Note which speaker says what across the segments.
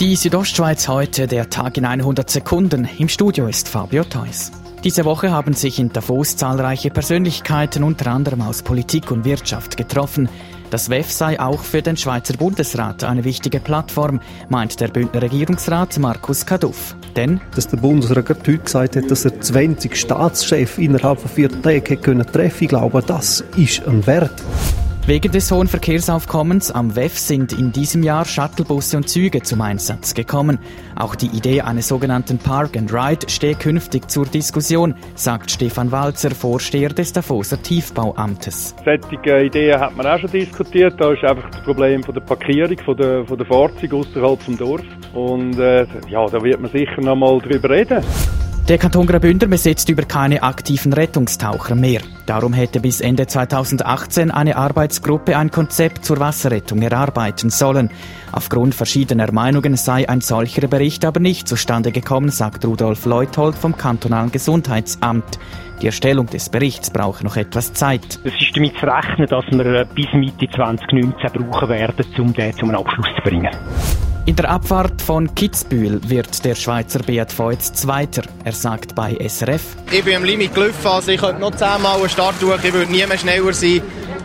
Speaker 1: Die Südostschweiz heute, der Tag in 100 Sekunden. Im Studio ist Fabio Theus. Diese Woche haben sich in Davos zahlreiche Persönlichkeiten unter anderem aus Politik und Wirtschaft getroffen. Das WEF sei auch für den Schweizer Bundesrat eine wichtige Plattform, meint der Bündner Regierungsrat Markus Kaduff.
Speaker 2: Denn, dass der Bundesrat heute gesagt hat, dass er 20 Staatschefs innerhalb von vier Tagen treffen können, glaube, das ist ein Wert.
Speaker 1: Wegen des hohen Verkehrsaufkommens am WEF sind in diesem Jahr Shuttlebusse und Züge zum Einsatz gekommen. Auch die Idee eines sogenannten Park and Ride stehe künftig zur Diskussion, sagt Stefan Walzer, Vorsteher des Davoser Tiefbauamtes.
Speaker 3: Solche Ideen hat man auch schon diskutiert. Da ist einfach das Problem von der Parkierung von der, von der Fahrzeuge außerhalb vom Dorf. Und äh, ja, da wird man sicher noch mal drüber reden.
Speaker 1: Der Kanton Graubünden besitzt über keine aktiven Rettungstaucher mehr. Darum hätte bis Ende 2018 eine Arbeitsgruppe ein Konzept zur Wasserrettung erarbeiten sollen. Aufgrund verschiedener Meinungen sei ein solcher Bericht aber nicht zustande gekommen, sagt Rudolf Leuthold vom kantonalen Gesundheitsamt. Die Erstellung des Berichts braucht noch etwas Zeit.
Speaker 4: Es ist damit zu rechnen, dass wir bis Mitte 2019 brauchen werden, um den zum Abschluss zu bringen.
Speaker 1: In der Abfahrt von Kitzbühel wird der Schweizer Beat Voits Zweiter. Er sagt bei SRF.
Speaker 5: Ich bin am Limit gelaufen, also ich könnte noch zehnmal einen Start tun, ich würde nie mehr schneller sein.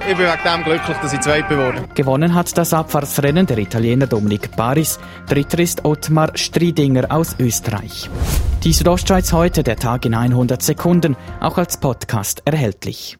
Speaker 5: Ich bin wegen dem glücklich, dass ich Zweiter geworden
Speaker 1: Gewonnen hat das Abfahrtsrennen der Italiener Dominik Paris. Dritter ist Ottmar Striedinger aus Österreich. Die Südostschweiz heute, der Tag in 100 Sekunden, auch als Podcast erhältlich.